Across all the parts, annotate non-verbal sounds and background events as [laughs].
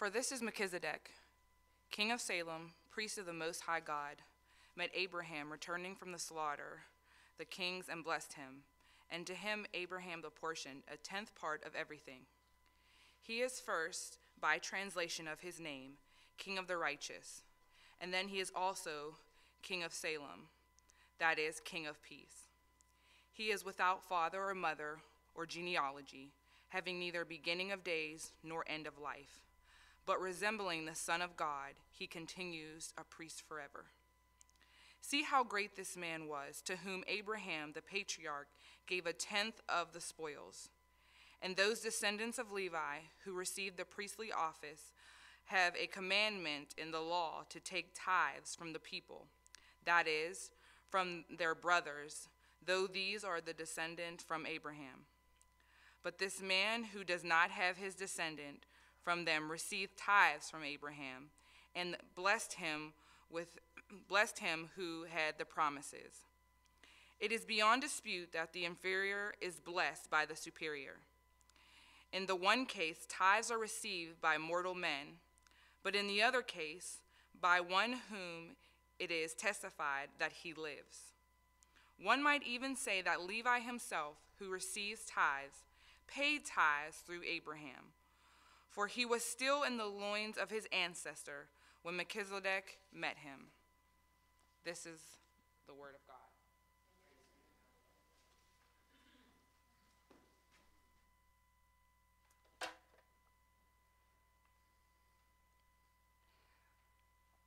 For this is Melchizedek, king of Salem, priest of the Most High God, met Abraham returning from the slaughter, the kings, and blessed him. And to him Abraham apportioned a tenth part of everything. He is first, by translation of his name, king of the righteous, and then he is also king of Salem, that is, king of peace. He is without father or mother or genealogy, having neither beginning of days nor end of life. But resembling the Son of God, he continues a priest forever. See how great this man was, to whom Abraham the patriarch gave a tenth of the spoils. And those descendants of Levi who received the priestly office have a commandment in the law to take tithes from the people, that is, from their brothers, though these are the descendant from Abraham. But this man who does not have his descendant from them received tithes from Abraham and blessed him with blessed him who had the promises. It is beyond dispute that the inferior is blessed by the superior. In the one case, tithes are received by mortal men, but in the other case, by one whom it is testified that he lives. One might even say that Levi himself, who receives tithes, paid tithes through Abraham, for he was still in the loins of his ancestor when Melchizedek met him. This is the word of God.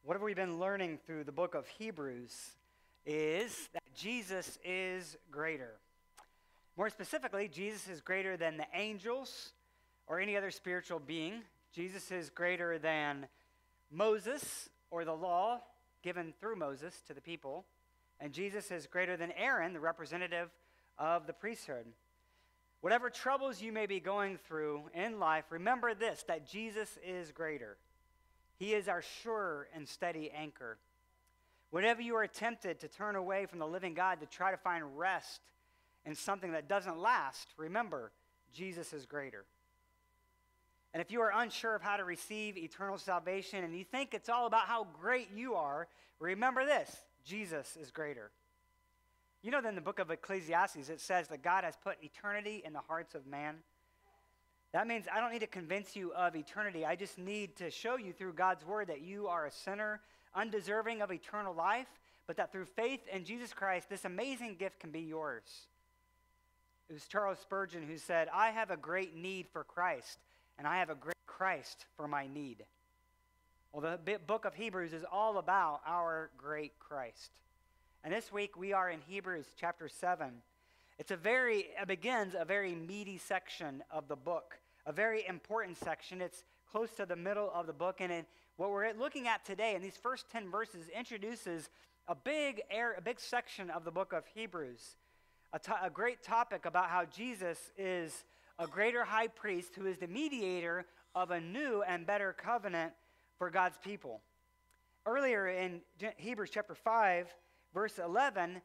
What have we been learning through the book of Hebrews is that Jesus is greater. More specifically, Jesus is greater than the angels or any other spiritual being. Jesus is greater than Moses or the law given through Moses to the people. And Jesus is greater than Aaron, the representative of the priesthood. Whatever troubles you may be going through in life, remember this that Jesus is greater. He is our sure and steady anchor. Whenever you are tempted to turn away from the living God to try to find rest in something that doesn't last, remember, Jesus is greater. And if you are unsure of how to receive eternal salvation and you think it's all about how great you are, remember this Jesus is greater. You know, in the book of Ecclesiastes, it says that God has put eternity in the hearts of man. That means I don't need to convince you of eternity. I just need to show you through God's word that you are a sinner, undeserving of eternal life, but that through faith in Jesus Christ, this amazing gift can be yours. It was Charles Spurgeon who said, I have a great need for Christ, and I have a great Christ for my need. Well, the book of Hebrews is all about our great Christ. And this week we are in Hebrews chapter 7. It's a very, it begins a very meaty section of the book a very important section. It's close to the middle of the book. And in, what we're looking at today in these first 10 verses introduces a big, air, a big section of the book of Hebrews, a, to, a great topic about how Jesus is a greater high priest who is the mediator of a new and better covenant for God's people. Earlier in Hebrews chapter 5, verse 11,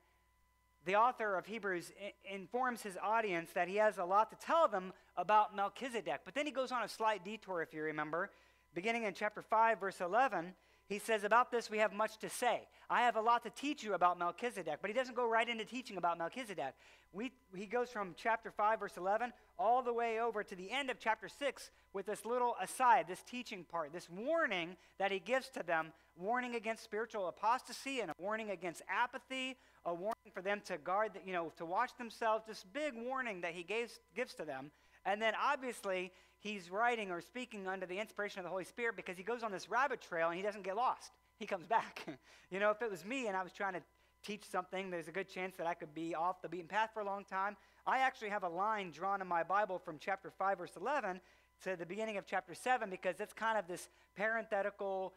the author of Hebrews informs his audience that he has a lot to tell them about Melchizedek. But then he goes on a slight detour, if you remember. Beginning in chapter 5, verse 11, he says, About this we have much to say. I have a lot to teach you about Melchizedek. But he doesn't go right into teaching about Melchizedek. We, he goes from chapter 5, verse 11, all the way over to the end of chapter 6 with this little aside, this teaching part, this warning that he gives to them warning against spiritual apostasy and a warning against apathy, a warning for them to guard, you know, to watch themselves, this big warning that he gives, gives to them. And then obviously, he's writing or speaking under the inspiration of the Holy Spirit because he goes on this rabbit trail and he doesn't get lost. He comes [laughs] back. [laughs] you know, if it was me and I was trying to teach something, there's a good chance that I could be off the beaten path for a long time. I actually have a line drawn in my Bible from chapter 5, verse 11 to the beginning of chapter 7 because it's kind of this parenthetical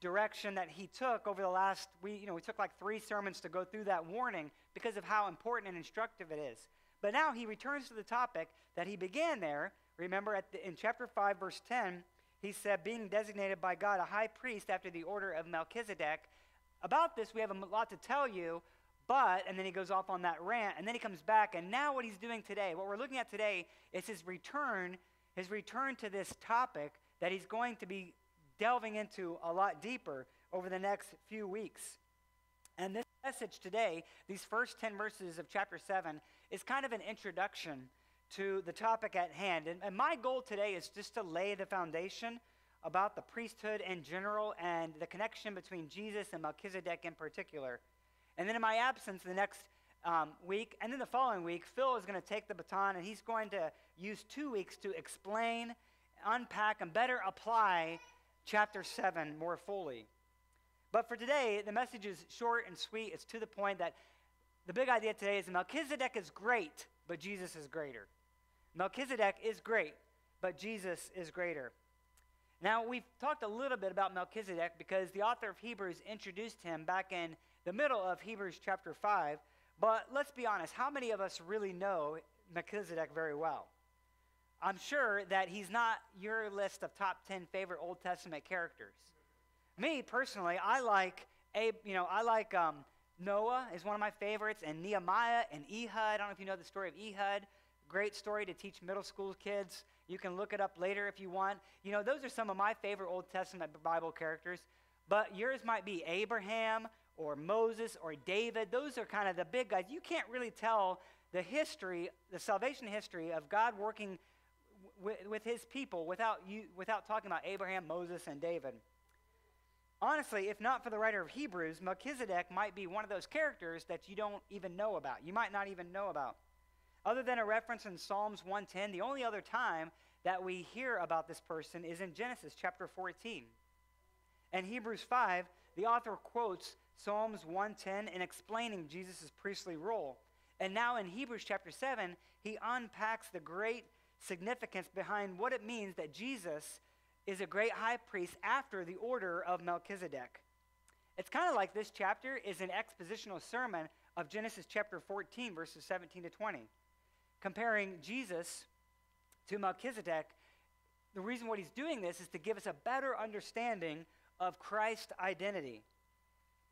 direction that he took over the last we you know we took like three sermons to go through that warning because of how important and instructive it is but now he returns to the topic that he began there. Remember, the, in chapter 5, verse 10, he said, being designated by God a high priest after the order of Melchizedek. About this, we have a lot to tell you, but, and then he goes off on that rant, and then he comes back, and now what he's doing today, what we're looking at today is his return, his return to this topic that he's going to be delving into a lot deeper over the next few weeks. And this message today, these first 10 verses of chapter 7, is kind of an introduction to the topic at hand. And, and, my goal today is just to lay the foundation about the priesthood in general and the connection between Jesus and Melchizedek in particular. And then in my absence the next um, week, and then the following week, Phil is going to take the baton and he's going to use two weeks to explain, unpack, and better apply chapter 7 more fully. But for today, the message is short and sweet. It's to the point that the big idea today is Melchizedek is great, but Jesus is greater. Melchizedek is great, but Jesus is greater. Now, we've talked a little bit about Melchizedek because the author of Hebrews introduced him back in the middle of Hebrews chapter 5. But let's be honest, how many of us really know Melchizedek very well? I'm sure that he's not your list of top 10 favorite Old Testament characters. Me personally, I like Abe, you know, I like um, Noah is one of my favorites, and Nehemiah and Ehud. I don't know if you know the story of Ehud. Great story to teach middle school kids. You can look it up later if you want. You know, those are some of my favorite Old Testament Bible characters. But yours might be Abraham or Moses or David. Those are kind of the big guys. You can't really tell the history, the salvation history of God working w- with his people without, you, without talking about Abraham, Moses, and David. Honestly, if not for the writer of Hebrews, Melchizedek might be one of those characters that you don't even know about. You might not even know about. Other than a reference in Psalms 110, the only other time that we hear about this person is in Genesis chapter 14. In Hebrews 5, the author quotes Psalms 110 in explaining Jesus' priestly role. And now in Hebrews chapter 7, he unpacks the great significance behind what it means that Jesus is a great high priest after the order of Melchizedek. It's kind of like this chapter is an expositional sermon of Genesis chapter 14, verses 17 to 20. Comparing Jesus to Melchizedek, the reason what he's doing this is to give us a better understanding of Christ's identity.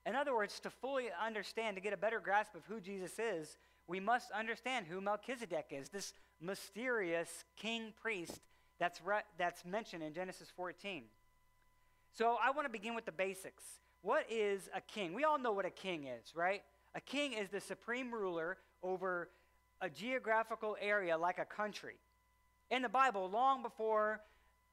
In other words, to fully understand, to get a better grasp of who Jesus is, we must understand who Melchizedek is, this mysterious king priest that's, re- that's mentioned in Genesis 14. So I want to begin with the basics. What is a king? We all know what a king is, right? A king is the supreme ruler over a geographical area like a country. In the Bible, long before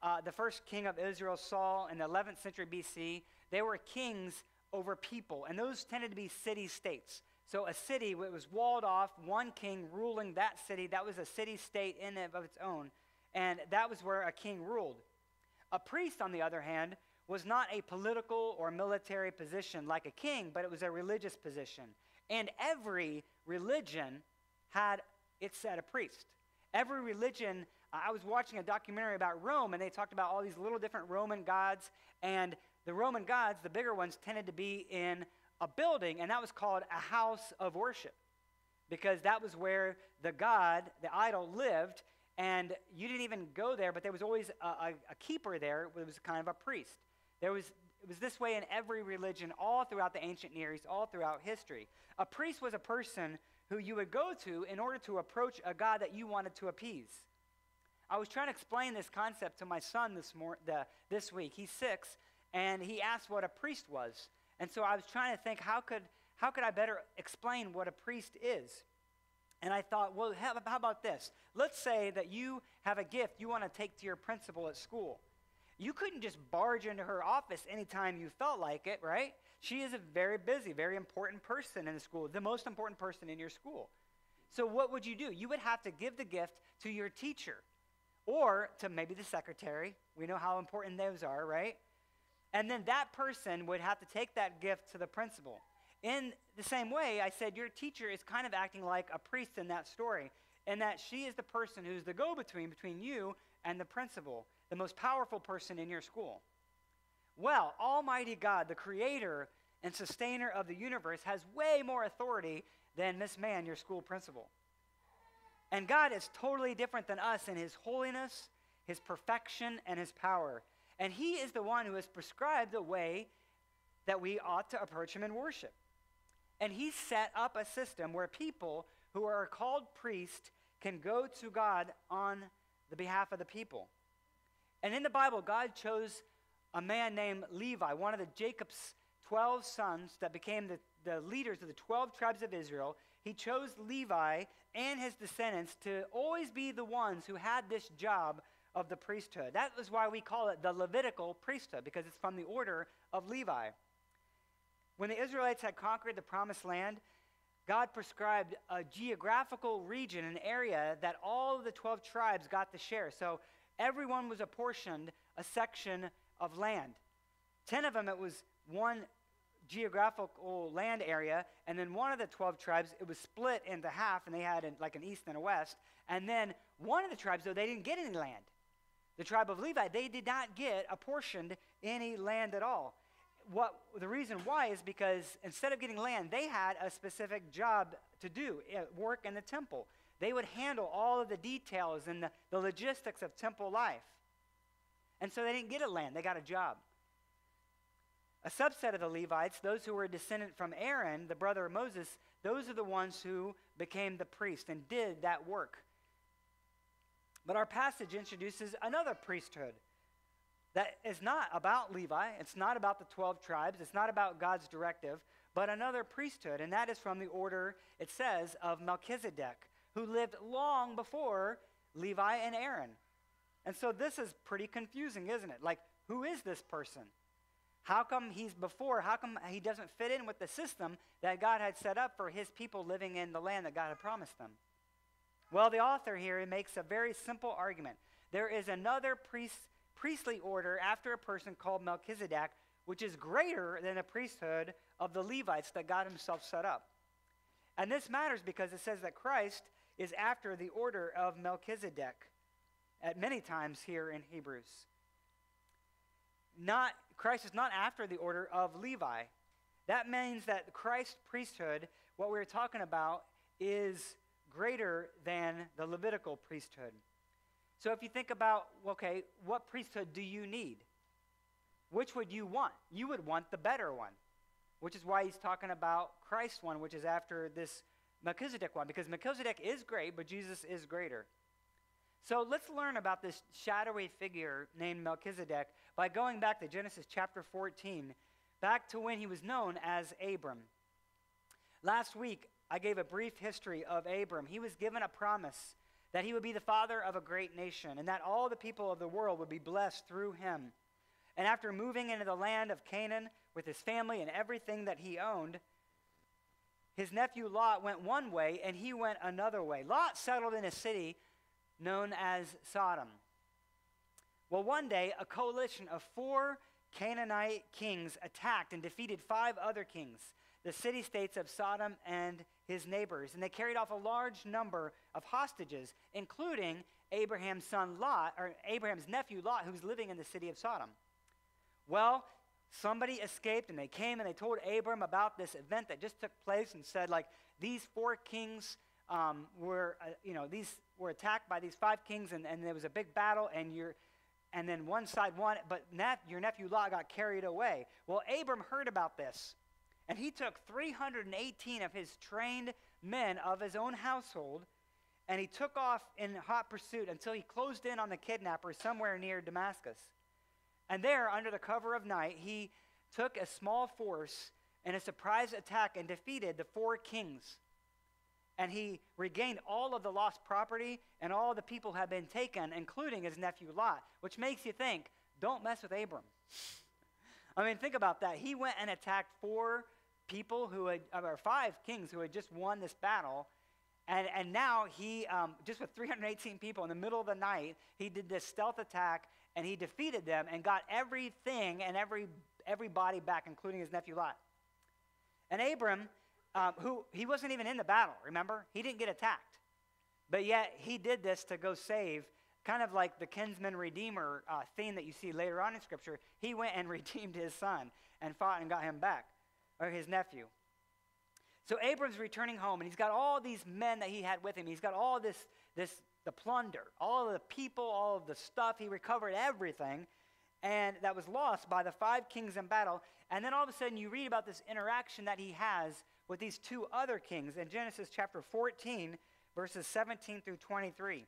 uh, the first king of Israel, Saul, in the 11th century BC, there were kings over people, and those tended to be city states. So a city was walled off, one king ruling that city. That was a city state in and of its own and that was where a king ruled. A priest, on the other hand, was not a political or military position like a king, but it was a religious position. And every religion had it set a priest. Every religion, uh, I was watching a documentary about Rome, and they talked about all these little different Roman gods, and the Roman gods, the bigger ones, tended to be in a building, and that was called a house of worship because that was where the god, the idol, lived, and you didn't even go there, but there was always a, a, a keeper there. It was kind of a priest. There was, it was this way in every religion, all throughout the ancient Near East, all throughout history. A priest was a person who you would go to in order to approach a God that you wanted to appease. I was trying to explain this concept to my son this, mor- the, this week. He's six, and he asked what a priest was. And so I was trying to think, how could, how could I better explain what a priest is? And I thought, well, how, how about this? Let's say that you have a gift you want to take to your principal at school. You couldn't just barge into her office anytime you felt like it, right? She is a very busy, very important person in the school, the most important person in your school. So, what would you do? You would have to give the gift to your teacher or to maybe the secretary. We know how important those are, right? And then that person would have to take that gift to the principal. In the same way, I said your teacher is kind of acting like a priest in that story, and that she is the person who's the go between between you and the principal, the most powerful person in your school. Well, Almighty God, the creator and sustainer of the universe, has way more authority than Miss Man, your school principal. And God is totally different than us in his holiness, his perfection, and his power. And he is the one who has prescribed the way that we ought to approach him in worship. And he set up a system where people who are called priests can go to God on the behalf of the people. And in the Bible, God chose a man named Levi, one of the Jacob's 12 sons that became the, the leaders of the 12 tribes of Israel. He chose Levi and his descendants to always be the ones who had this job of the priesthood. That is why we call it the Levitical priesthood, because it's from the order of Levi. When the Israelites had conquered the promised land, God prescribed a geographical region, an area that all the 12 tribes got to share. So everyone was apportioned a section of land. Ten of them, it was one geographical land area, and then one of the 12 tribes, it was split into half, and they had an, like an east and a west. And then one of the tribes, though, they didn't get any land. The tribe of Levi, they did not get apportioned any land at all what the reason why is because instead of getting land, they had a specific job to do, eh, work in the temple. They would handle all of the details and the, the logistics of temple life. And so they didn't get a land, they got a job. A subset of the Levites, those who were a descendant from Aaron, the brother of Moses, those are the ones who became the priest and did that work. But our passage introduces another priesthood that is not about Levi, it's not about the 12 tribes, it's not about God's directive, but another priesthood, and that is from the order, it says, of Melchizedek, who lived long before Levi and Aaron. And so this is pretty confusing, isn't it? Like, who is this person? How come he's before? How come he doesn't fit in with the system that God had set up for his people living in the land that God had promised them? Well, the author here makes a very simple argument. There is another priest priestly order after a person called Melchizedek, which is greater than the priesthood of the Levites that God himself set up. And this matters because it says that Christ is after the order of Melchizedek at many times here in Hebrews. Not Christ is not after the order of Levi. That means that Christ's priesthood, what we're talking about, is greater than the Levitical priesthood. So if you think about, okay, what priesthood do you need? Which would you want? You would want the better one, which is why he's talking about Christ's one, which is after this Melchizedek one, because Melchizedek is great, but Jesus is greater. So let's learn about this shadowy figure named Melchizedek by going back to Genesis chapter 14, back to when he was known as Abram. Last week, I gave a brief history of Abram. He was given a promise that he would be the father of a great nation, and that all the people of the world would be blessed through him. And after moving into the land of Canaan with his family and everything that he owned, his nephew Lot went one way and he went another way. Lot settled in a city known as Sodom. Well, one day, a coalition of four Canaanite kings attacked and defeated five other kings, the city states of Sodom and his neighbors, and they carried off a large number of hostages, including Abraham's son Lot, or Abraham's nephew Lot, who was living in the city of Sodom. Well, somebody escaped, and they came and they told Abram about this event that just took place, and said, like, these four kings um, were, uh, you know, these were attacked by these five kings, and, and there was a big battle, and you're and then one side won, but nep- your nephew Lot got carried away. Well, Abram heard about this, and he took 318 of his trained men of his own household, and he took off in hot pursuit until he closed in on the kidnappers somewhere near Damascus. And there, under the cover of night, he took a small force in a surprise attack and defeated the four kings. And he regained all of the lost property, and all the people had been taken, including his nephew Lot, which makes you think don't mess with Abram. [laughs] I mean, think about that. He went and attacked four people who had, or five kings who had just won this battle. And, and now he, um, just with 318 people in the middle of the night, he did this stealth attack and he defeated them and got everything and every, everybody back, including his nephew Lot. And Abram, um, who he wasn't even in the battle, remember? He didn't get attacked. But yet he did this to go save, kind of like the kinsman redeemer uh, theme that you see later on in Scripture. He went and [laughs] redeemed his son and fought and got him back or his nephew. So Abram's returning home, and he's got all these men that he had with him. He's got all this, this the plunder, all of the people, all of the stuff. He recovered everything, and that was lost by the five kings in battle. And then all of a sudden, you read about this interaction that he has with these two other kings in Genesis chapter 14, verses 17 through 23.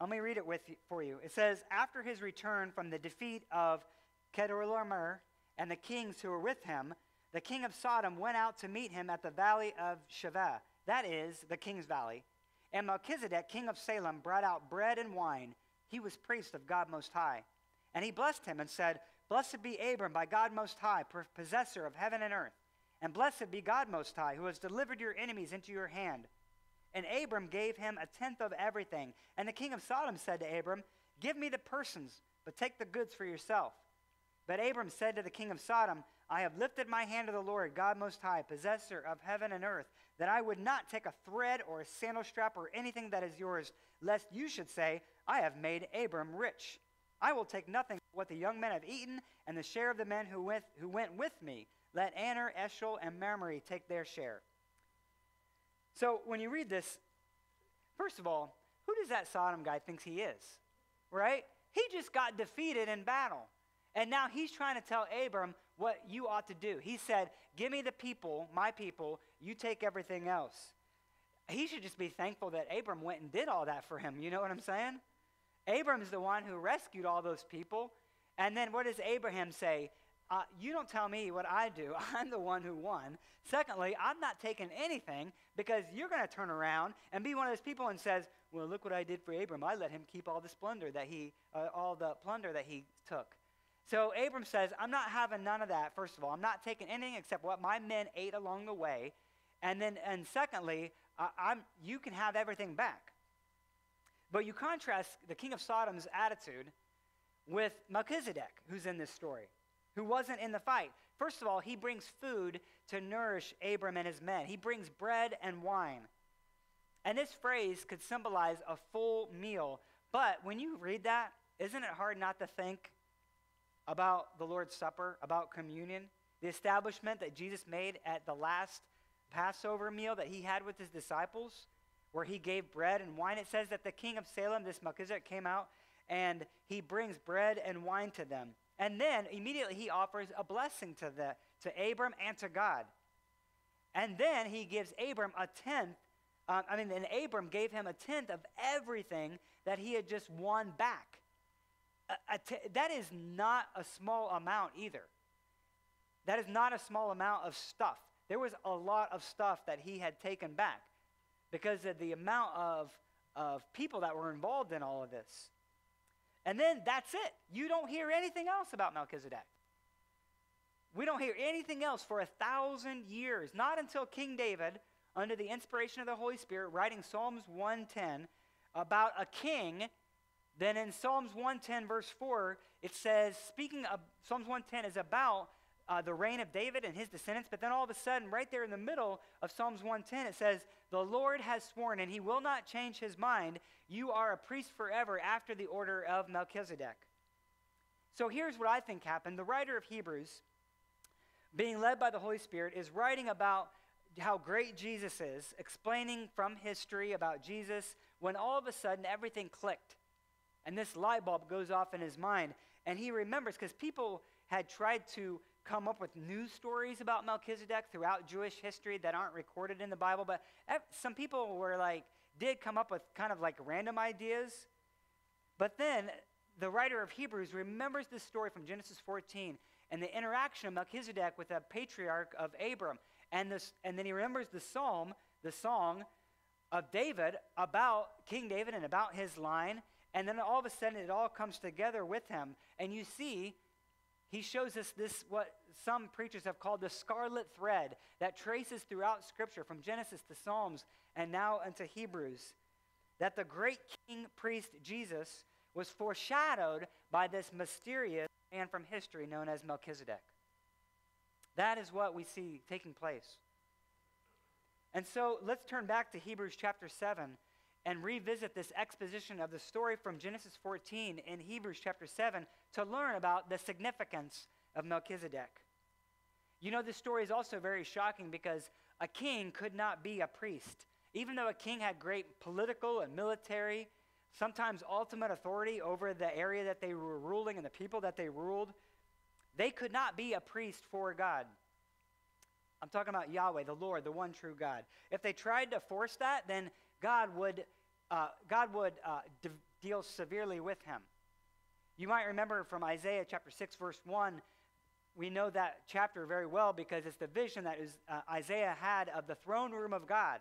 Let me read it with you, for you. It says, After his return from the defeat of Chedorlaomer and the kings who were with him, the king of Sodom went out to meet him at the valley of Shaveh, that is, the king's valley. And Melchizedek, king of Salem, brought out bread and wine. He was priest of God Most High. And he blessed him and said, Blessed be Abram by God Most High, possessor of heaven and earth. And blessed be God Most High, who has delivered your enemies into your hand. And Abram gave him a tenth of everything. And the king of Sodom said to Abram, Give me the persons, but take the goods for yourself. But Abram said to the king of Sodom, I have lifted my hand to the Lord, God Most High, possessor of heaven and earth, that I would not take a thread or a sandal strap or anything that is yours, lest you should say, I have made Abram rich. I will take nothing but what the young men have eaten, and the share of the men who went, who went with me. Let Aner, Eshcol, and Mamre take their share. So when you read this, first of all, who does that Sodom guy thinks he is? Right? He just got defeated in battle. And now he's trying to tell Abram what you ought to do. He said, Give me the people, my people, you take everything else. He should just be thankful that Abram went and did all that for him. You know what I'm saying? Abram's the one who rescued all those people. And then what does Abraham say? Uh, you don't tell me what I do. [laughs] I'm the one who won. Secondly, I'm not taking anything because you're going to turn around and be one of those people and says, "Well, look what I did for Abram. I let him keep all the splendor that he, uh, all the plunder that he took." So Abram says, "I'm not having none of that. First of all, I'm not taking anything except what my men ate along the way, and then, and secondly, uh, I'm, you can have everything back." But you contrast the king of Sodom's attitude with Melchizedek, who's in this story who wasn't in the fight. First of all, he brings food to nourish Abram and his men, he brings bread and wine. And this phrase could symbolize a full meal. But when you read that, isn't it hard not to think about the Lord's Supper, about communion, the establishment that Jesus made at the last Passover meal that he had with his disciples, where he gave bread and wine? It says that the king of Salem, this Melchizedek, came out and he brings bread and wine to them. And then immediately he offers a blessing to, the, to Abram and to God. And then he gives Abram a tenth. Uh, I mean, and Abram gave him a tenth of everything that he had just won back. that is not a small amount either. That is not a small amount of stuff. There was a lot of stuff that he had taken back because of the amount of, of people that were involved in all of this. And then that's it. You don't hear anything else about Melchizedek. We don't hear anything else for a thousand years, not until King David, under the inspiration of the Holy Spirit, writing Psalms 110 about a king. Then in Psalms 110, verse 4, it says, speaking of Psalms 110 is about uh, the reign of David and his descendants, but then all of a sudden, right there in the middle of Psalms 110, it says, The Lord has sworn, and he will not change his mind. You are a priest forever after the order of Melchizedek. So here's what I think happened. The writer of Hebrews, being led by the Holy Spirit, is writing about how great Jesus is, explaining from history about Jesus, when all of a sudden everything clicked. And this light bulb goes off in his mind. And he remembers because people had tried to come up with news stories about Melchizedek throughout Jewish history that aren't recorded in the Bible, but some people were like, did come up with kind of like random ideas. But then the writer of Hebrews remembers this story from Genesis 14 and the interaction of Melchizedek with the patriarch of Abram. And, this, and then he remembers the psalm, the song of David about King David and about his line. And then all of a sudden it all comes together with him. And you see he shows us this, what some preachers have called the scarlet thread that traces throughout Scripture from Genesis to Psalms and now into Hebrews. That the great king priest Jesus was foreshadowed by this mysterious man from history known as Melchizedek. That is what we see taking place. And so let's turn back to Hebrews chapter 7 and revisit this exposition of the story from Genesis 14 in Hebrews chapter 7 to learn about the significance of Melchizedek. You know, this story is also very shocking because a king could not be a priest. Even though a king had great political and military, sometimes ultimate authority over the area that they were ruling and the people that they ruled, they could not be a priest for God. I'm talking about Yahweh, the Lord, the one true God. If they tried to force that, then God would uh, God would uh, de- deal severely with him. You might remember from Isaiah chapter 6, verse 1, we know that chapter very well because it's the vision that is, uh, Isaiah had of the throne room of God.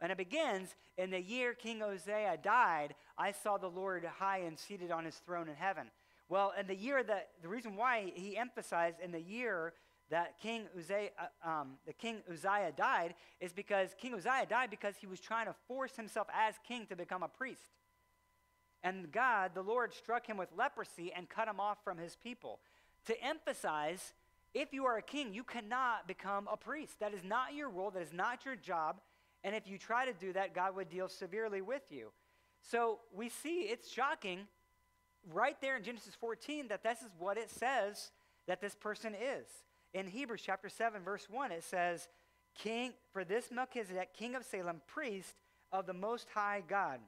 And it begins in the year King Uzziah died, I saw the Lord high and seated on his throne in heaven. Well, in the year that, the reason why he emphasized in the year that King Uzziah, uh, um, the King Uzziah died is because King Uzziah died because he was trying to force himself as king to become a priest. And God, the Lord, struck him with leprosy and cut him off from his people. To emphasize, if you are a king, you cannot become a priest. That is not your role, that is not your job. And if you try to do that, God would deal severely with you. So we see it's shocking right there in Genesis 14 that this is what it says that this person is. In Hebrews chapter 7, verse 1, it says, King, for this Melchizedek, king of Salem, priest of the Most High God.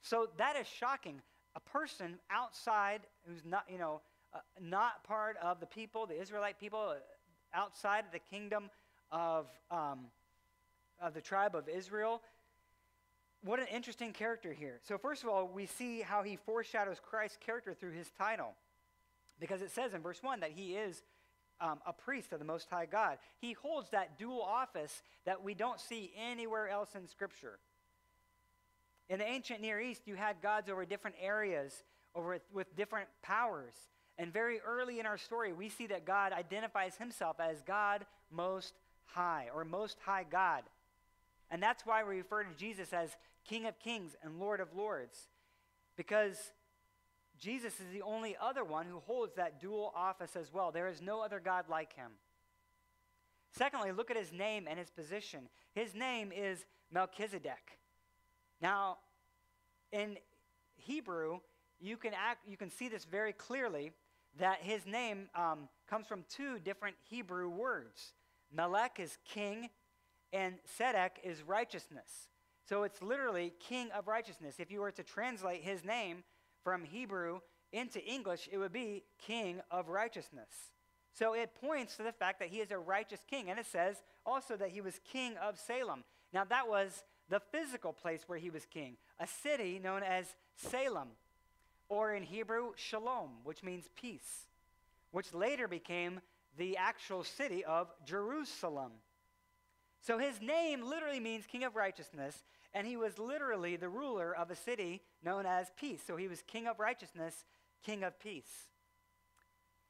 So that is shocking. A person outside who's not, you know, uh, not part of the people, the Israelite people, uh, outside of the kingdom of um, of the tribe of Israel. What an interesting character here. So, first of all, we see how he foreshadows Christ's character through his title. Because it says in verse 1 that he is um, a priest of the Most High God. He holds that dual office that we don't see anywhere else in Scripture. In the ancient Near East, you had gods over different areas, over with different powers. And very early in our story, we see that God identifies himself as God Most High, or Most High God. And that's why we refer to Jesus as King of Kings and Lord of Lords, because Jesus is the only other one who holds that dual office as well. There is no other God like him. Secondly, look at his name and his position. His name is Melchizedek. Now, in Hebrew, you can, act, you can see this very clearly that his name um, comes from two different Hebrew words. Melech is king, and Sedek is righteousness. So it's literally king of righteousness. If you were to translate his name from Hebrew into English, it would be king of righteousness. So it points to the fact that he is a righteous king. And it says also that he was king of Salem. Now, that was the physical place where he was king, a city known as Salem, or in Hebrew, Shalom, which means peace, which later became the actual city of Jerusalem. So his name literally means king of righteousness, and he was literally the ruler of a city known as peace. So he was king of righteousness, king of peace.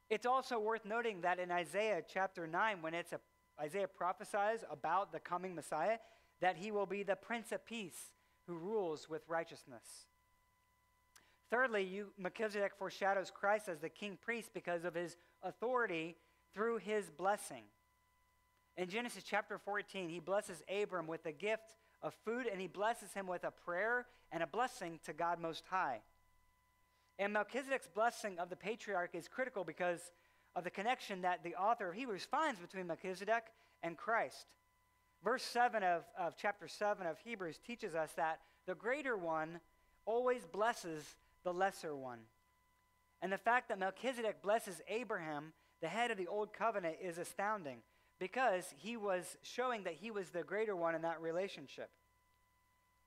It's also worth noting that in Isaiah chapter 9, when it's a, Isaiah prophesies about the coming Messiah, that he will be the Prince of Peace who rules with righteousness. Thirdly, you, Melchizedek foreshadows Christ as the king priest because of his authority through his blessing. In Genesis chapter 14, he blesses Abram with the gift of food, and he blesses him with a prayer and a blessing to God Most High. And Melchizedek's blessing of the patriarch is critical because of the connection that the author of Hebrews finds between Melchizedek and Christ. Verse 7 of, of chapter 7 of Hebrews teaches us that the greater one always blesses the lesser one. And the fact that Melchizedek blesses Abraham, the head of the old covenant, is astounding because he was showing that he was the greater one in that relationship.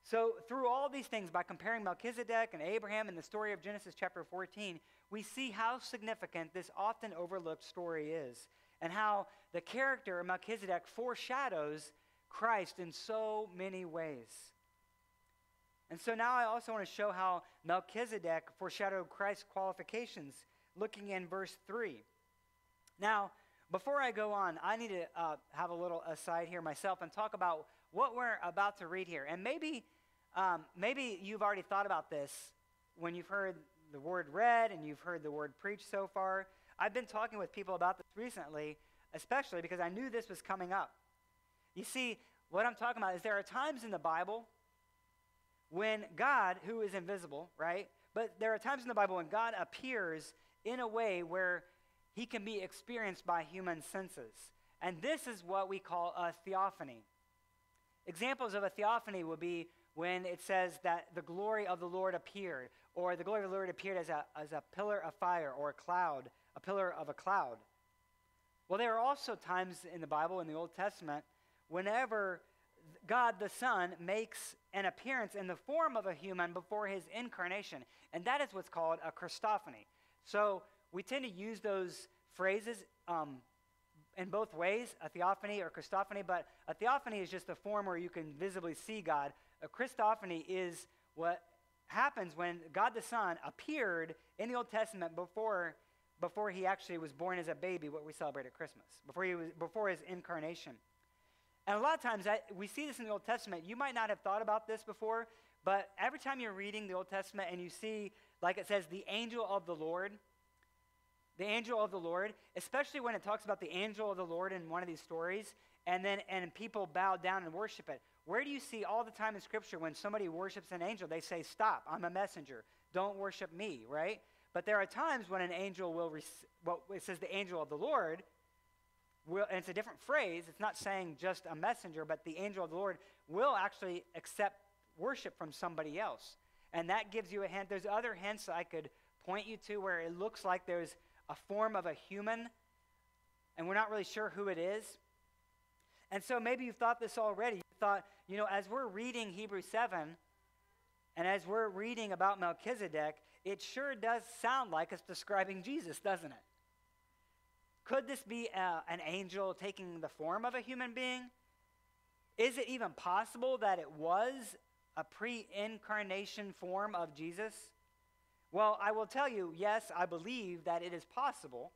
So, through all these things, by comparing Melchizedek and Abraham in the story of Genesis chapter 14, we see how significant this often overlooked story is and how the character of Melchizedek foreshadows Christ in so many ways. And so now I also want to show how Melchizedek foreshadowed Christ's qualifications, looking in verse 3. Now, before I go on, I need to uh, have a little aside here myself and talk about what we're about to read here. And maybe, um, maybe you've already thought about this when you've heard the word read and you've heard the word preached so far. I've been talking with people about this recently, especially because I knew this was coming up. You see, what I'm talking about is there are times in the Bible when God, who is invisible, right? But there are times in the Bible when God appears in a way where he can be experienced by human senses. And this is what we call a theophany. Examples of a theophany would be when it says that the glory of the Lord appeared, or the glory of the Lord appeared as a, as a pillar of fire or a cloud, a pillar of a cloud. Well, there are also times in the Bible, in the Old Testament, whenever God the Son makes an appearance in the form of a human before his incarnation. And that is what's called a Christophany. So we tend to use those phrases um, in both ways, a theophany or Christophany, but a theophany is just a form where you can visibly see God. A Christophany is what happens when God the Son appeared in the Old Testament before, before he actually was born as a baby, what we celebrate at Christmas, before, he was, before his incarnation. And a lot of times that, we see this in the Old Testament. You might not have thought about this before, but every time you're reading the Old Testament and you see, like it says, the angel of the Lord, the angel of the Lord, especially when it talks about the angel of the Lord in one of these stories, and then and people bow down and worship it. Where do you see all the time in Scripture when somebody worships an angel, they say, Stop, I'm a messenger. Don't worship me, right? But there are times when an angel will, rec- well, it says the angel of the Lord, will, and it's a different phrase. It's not saying just a messenger, but the angel of the Lord will actually accept worship from somebody else. And that gives you a hint. There's other hints I could point you to where it looks like there's a form of a human, and we're not really sure who it is. And so maybe you've thought this already. You thought, you know, as we're reading Hebrews 7, and as we're reading about Melchizedek, it sure does sound like it's describing Jesus, doesn't it? Could this be a, uh, an angel taking the form of a human being? Is it even possible that it was a pre incarnation form of Jesus? Well, I will tell you, yes, I believe that it is possible,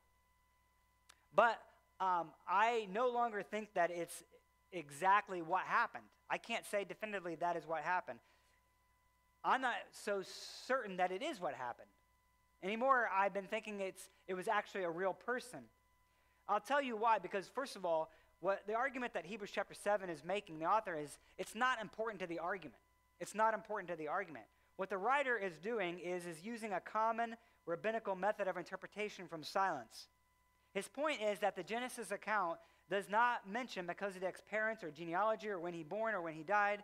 but um, I no longer think that it's exactly what happened. I can't say definitively that is what happened. I'm not so certain that it is what happened. Anymore, I've been thinking it's, it was actually a real person. I'll tell you why, because first of all, what the argument that Hebrews chapter 7 is making, the author is, it's not important to the argument. It's not important to the argument. What the writer is doing is, is using a common rabbinical method of interpretation from silence. His point is that the Genesis account does not mention Melchizedek's parents or genealogy or when he born or when he died,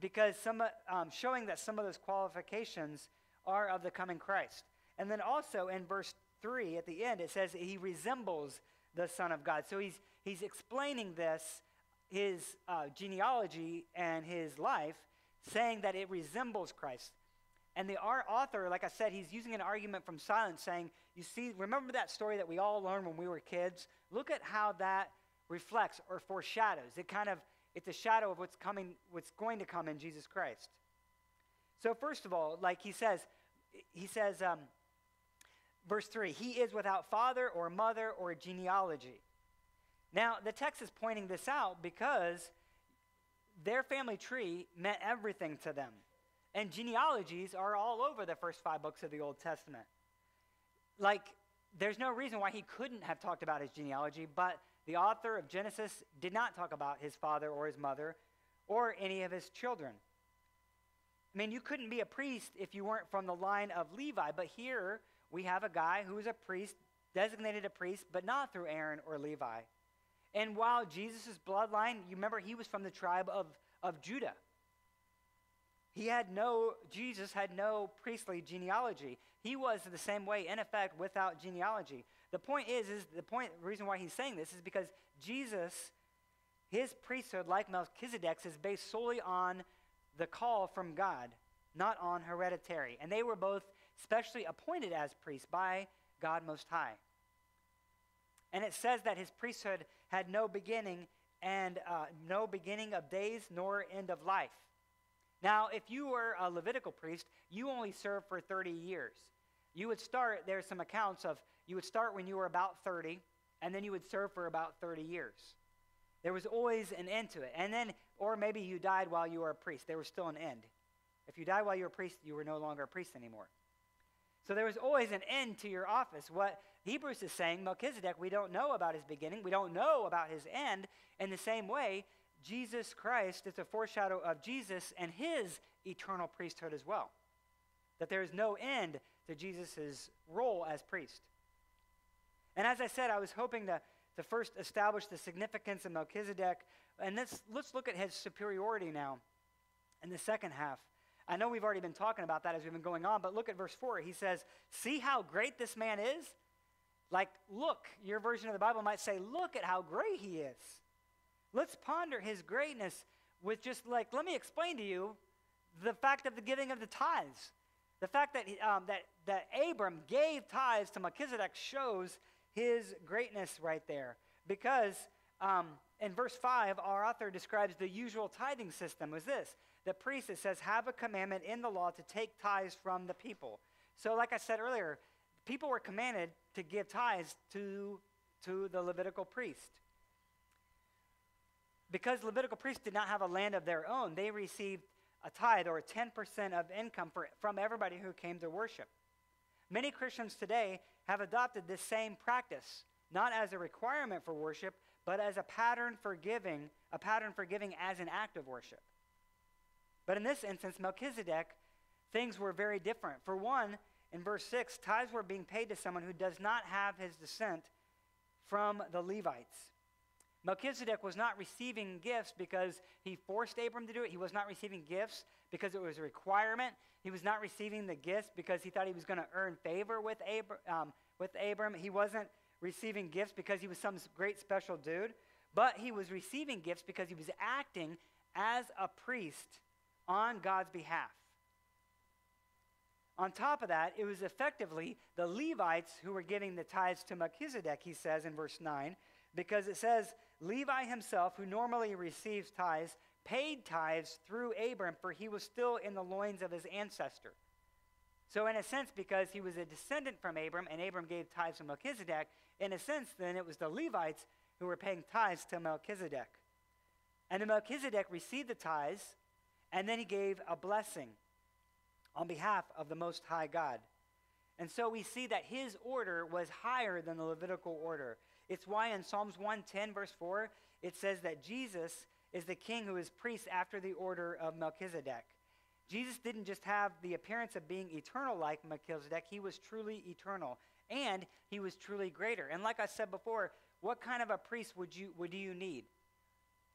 because some, um, showing that some of those qualifications are of the coming Christ. And then also in verse 3 at the end, it says he resembles the Son of God. So he's, he's explaining this, his uh, genealogy and his life, saying that it resembles Christ. And the author, like I said, he's using an argument from silence, saying, You see, remember that story that we all learned when we were kids? Look at how that reflects or foreshadows. It kind of, it's a shadow of what's coming, what's going to come in Jesus Christ. So, first of all, like he says, he says, um, verse 3 He is without father or mother or genealogy. Now, the text is pointing this out because their family tree meant everything to them. And genealogies are all over the first five books of the Old Testament. Like, there's no reason why he couldn't have talked about his genealogy, but the author of Genesis did not talk about his father or his mother or any of his children. I mean, you couldn't be a priest if you weren't from the line of Levi, but here we have a guy who is a priest, designated a priest, but not through Aaron or Levi. And while Jesus' bloodline, you remember he was from the tribe of, of Judah. He had no, Jesus had no priestly genealogy. He was the same way, in effect, without genealogy. The point is, is the point, reason why he's saying this is because Jesus, his priesthood, like Melchizedek's, is based solely on the call from God, not on hereditary. And they were both specially appointed as priests by God Most High. And it says that his priesthood had no beginning and uh, no beginning of days nor end of life. Now, if you were a Levitical priest, you only served for 30 years. You would start, there's some accounts of, you would start when you were about 30, and then you would serve for about 30 years. There was always an end to it. And then, or maybe you died while you were a priest. There was still an end. If you died while you were a priest, you were no longer a priest anymore. So there was always an end to your office. What Hebrews is saying, Melchizedek, we don't know about his beginning, we don't know about his end. In the same way, Jesus Christ is a foreshadow of Jesus and his eternal priesthood as well. That there is no end to Jesus' role as priest. And as I said, I was hoping to, to first establish the significance of Melchizedek. And let's, let's look at his superiority now in the second half. I know we've already been talking about that as we've been going on, but look at verse 4. He says, See how great this man is? Like, look, your version of the Bible might say, Look at how great he is. Let's ponder his greatness. with just like, let me explain to you the fact of the giving of the tithes. The fact that, um, that, that Abram gave tithes to Melchizedek shows his greatness right there. Because um, in verse 5, our author describes the usual tithing system was this. The priest, it says, have a commandment in the law to take tithes from the people. So, like I said earlier, people were commanded to give tithes to, to the Levitical priest. Because Levitical priests did not have a land of their own, they received a tithe or 10% of income for, from everybody who came to worship. Many Christians today have adopted this same practice, not as a requirement for worship, but as a pattern for giving, a pattern for giving as an act of worship. But in this instance, Melchizedek, things were very different. For one, in verse 6, tithes were being paid to someone who does not have his descent from the Levites. Melchizedek was not receiving gifts because he forced Abram to do it. He was not receiving gifts because it was a requirement. He was not receiving the gifts because he thought he was going to earn favor with, Abram, um, with Abram. He wasn't receiving gifts because he was some great special dude, but he was receiving gifts because he was acting as a priest on God's behalf. On top of that, it was effectively the Levites who were giving the tithes to Melchizedek, he says in verse 9, because it says, Levi himself, who normally receives tithes, paid tithes through Abram, for he was still in the loins of his ancestor. So, in a sense, because he was a descendant from Abram and Abram gave tithes to Melchizedek, in a sense, then it was the Levites who were paying tithes to Melchizedek. And then Melchizedek received the tithes, and then he gave a blessing on behalf of the Most High God. And so we see that his order was higher than the Levitical order. It's why in Psalms 110, verse 4, it says that Jesus is the king who is priest after the order of Melchizedek. Jesus didn't just have the appearance of being eternal like Melchizedek, he was truly eternal. And he was truly greater. And like I said before, what kind of a priest would you, would you need?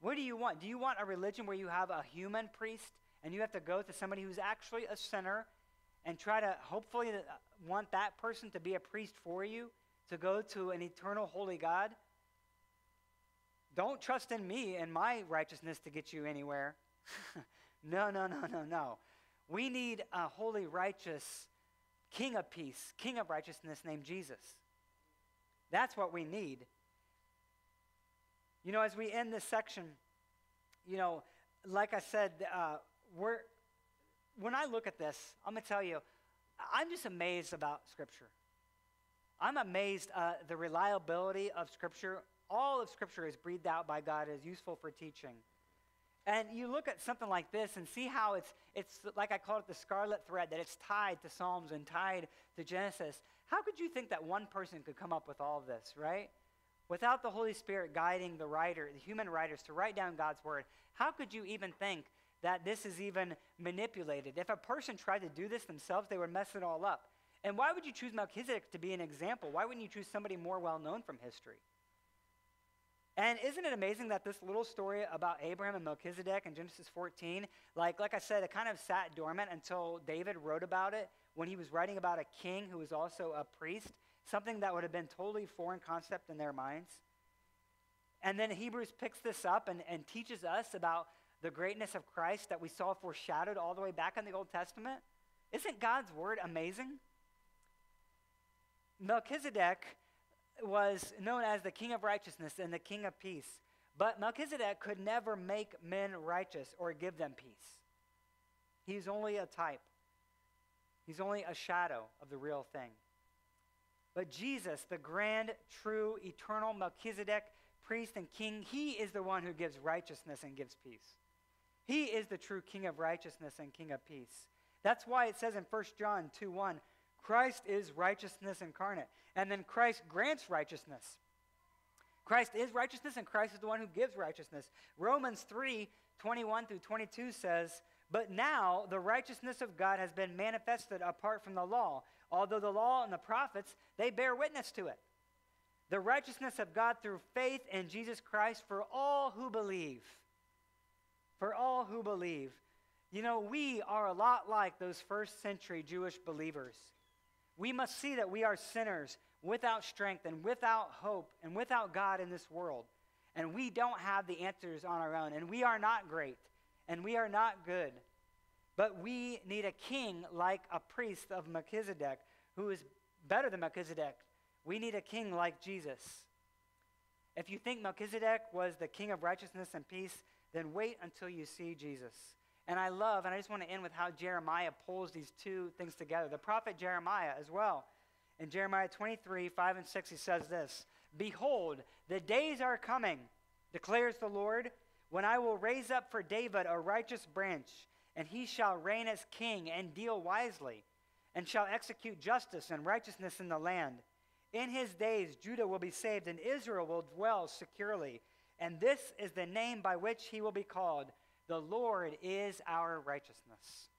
What do you want? Do you want a religion where you have a human priest and you have to go to somebody who's actually a sinner and try to hopefully uh, want that person to be a priest for you? To go to an eternal holy God, don't trust in me and my righteousness to get you anywhere. [laughs] no, no, no, no, no. We need a holy, righteous King of peace, King of righteousness named Jesus. That's what we need. You know, as we end this section, you know, like I said, uh, we're, when I look at this, I'm going to tell you, I'm just amazed about Scripture. I'm amazed uh, the reliability of Scripture. All of Scripture is breathed out by God is useful for teaching. And you look at something like this and see how it's, it's like I call it the scarlet thread, that it's tied to Psalms and tied to Genesis. How could you think that one person could come up with all of this, right? Without the Holy Spirit guiding the writer, the human writers, to write down God's word, how could you even think that this is even manipulated? If a person tried to do this themselves, they would mess it all up. And why would you choose Melchizedek to be an example? Why wouldn't you choose somebody more well known from history? And isn't it amazing that this little story about Abraham and Melchizedek in Genesis 14, like, like I said, it kind of sat dormant until David wrote about it when he was writing about a king who was also a priest, something that would have been totally foreign concept in their minds. And then Hebrews picks this up and, and teaches us about the greatness of Christ that we saw foreshadowed all the way back in the Old Testament. Isn't God's word amazing? Melchizedek was known as the king of righteousness and the king of peace. But Melchizedek could never make men righteous or give them peace. He's only a type, he's only a shadow of the real thing. But Jesus, the grand, true, eternal Melchizedek, priest and king, he is the one who gives righteousness and gives peace. He is the true king of righteousness and king of peace. That's why it says in 1 John 2 1, Christ is righteousness incarnate. And then Christ grants righteousness. Christ is righteousness, and Christ is the one who gives righteousness. Romans 3 21 through 22 says, But now the righteousness of God has been manifested apart from the law, although the law and the prophets, they bear witness to it. The righteousness of God through faith in Jesus Christ for all who believe. For all who believe. You know, we are a lot like those first century Jewish believers. We must see that we are sinners without strength and without hope and without God in this world. And we don't have the answers on our own. And we are not great. and we are not good. But we need a king like a priest of Melchizedek, who is better than Melchizedek. We need a king like Jesus. If you think Melchizedek was the king of righteousness and peace, then wait until you see Jesus. And I love, and I just want to end with how Jeremiah pulls these two things together. The prophet Jeremiah as well. In Jeremiah 23, 5 and 6, he says this Behold, the days are coming, declares the Lord, when I will raise up for David a righteous branch, and he shall reign as king and deal wisely, and shall execute justice and righteousness in the land. In his days, Judah will be saved, and Israel will dwell securely. And this is the name by which he will be called The Lord is our righteousness.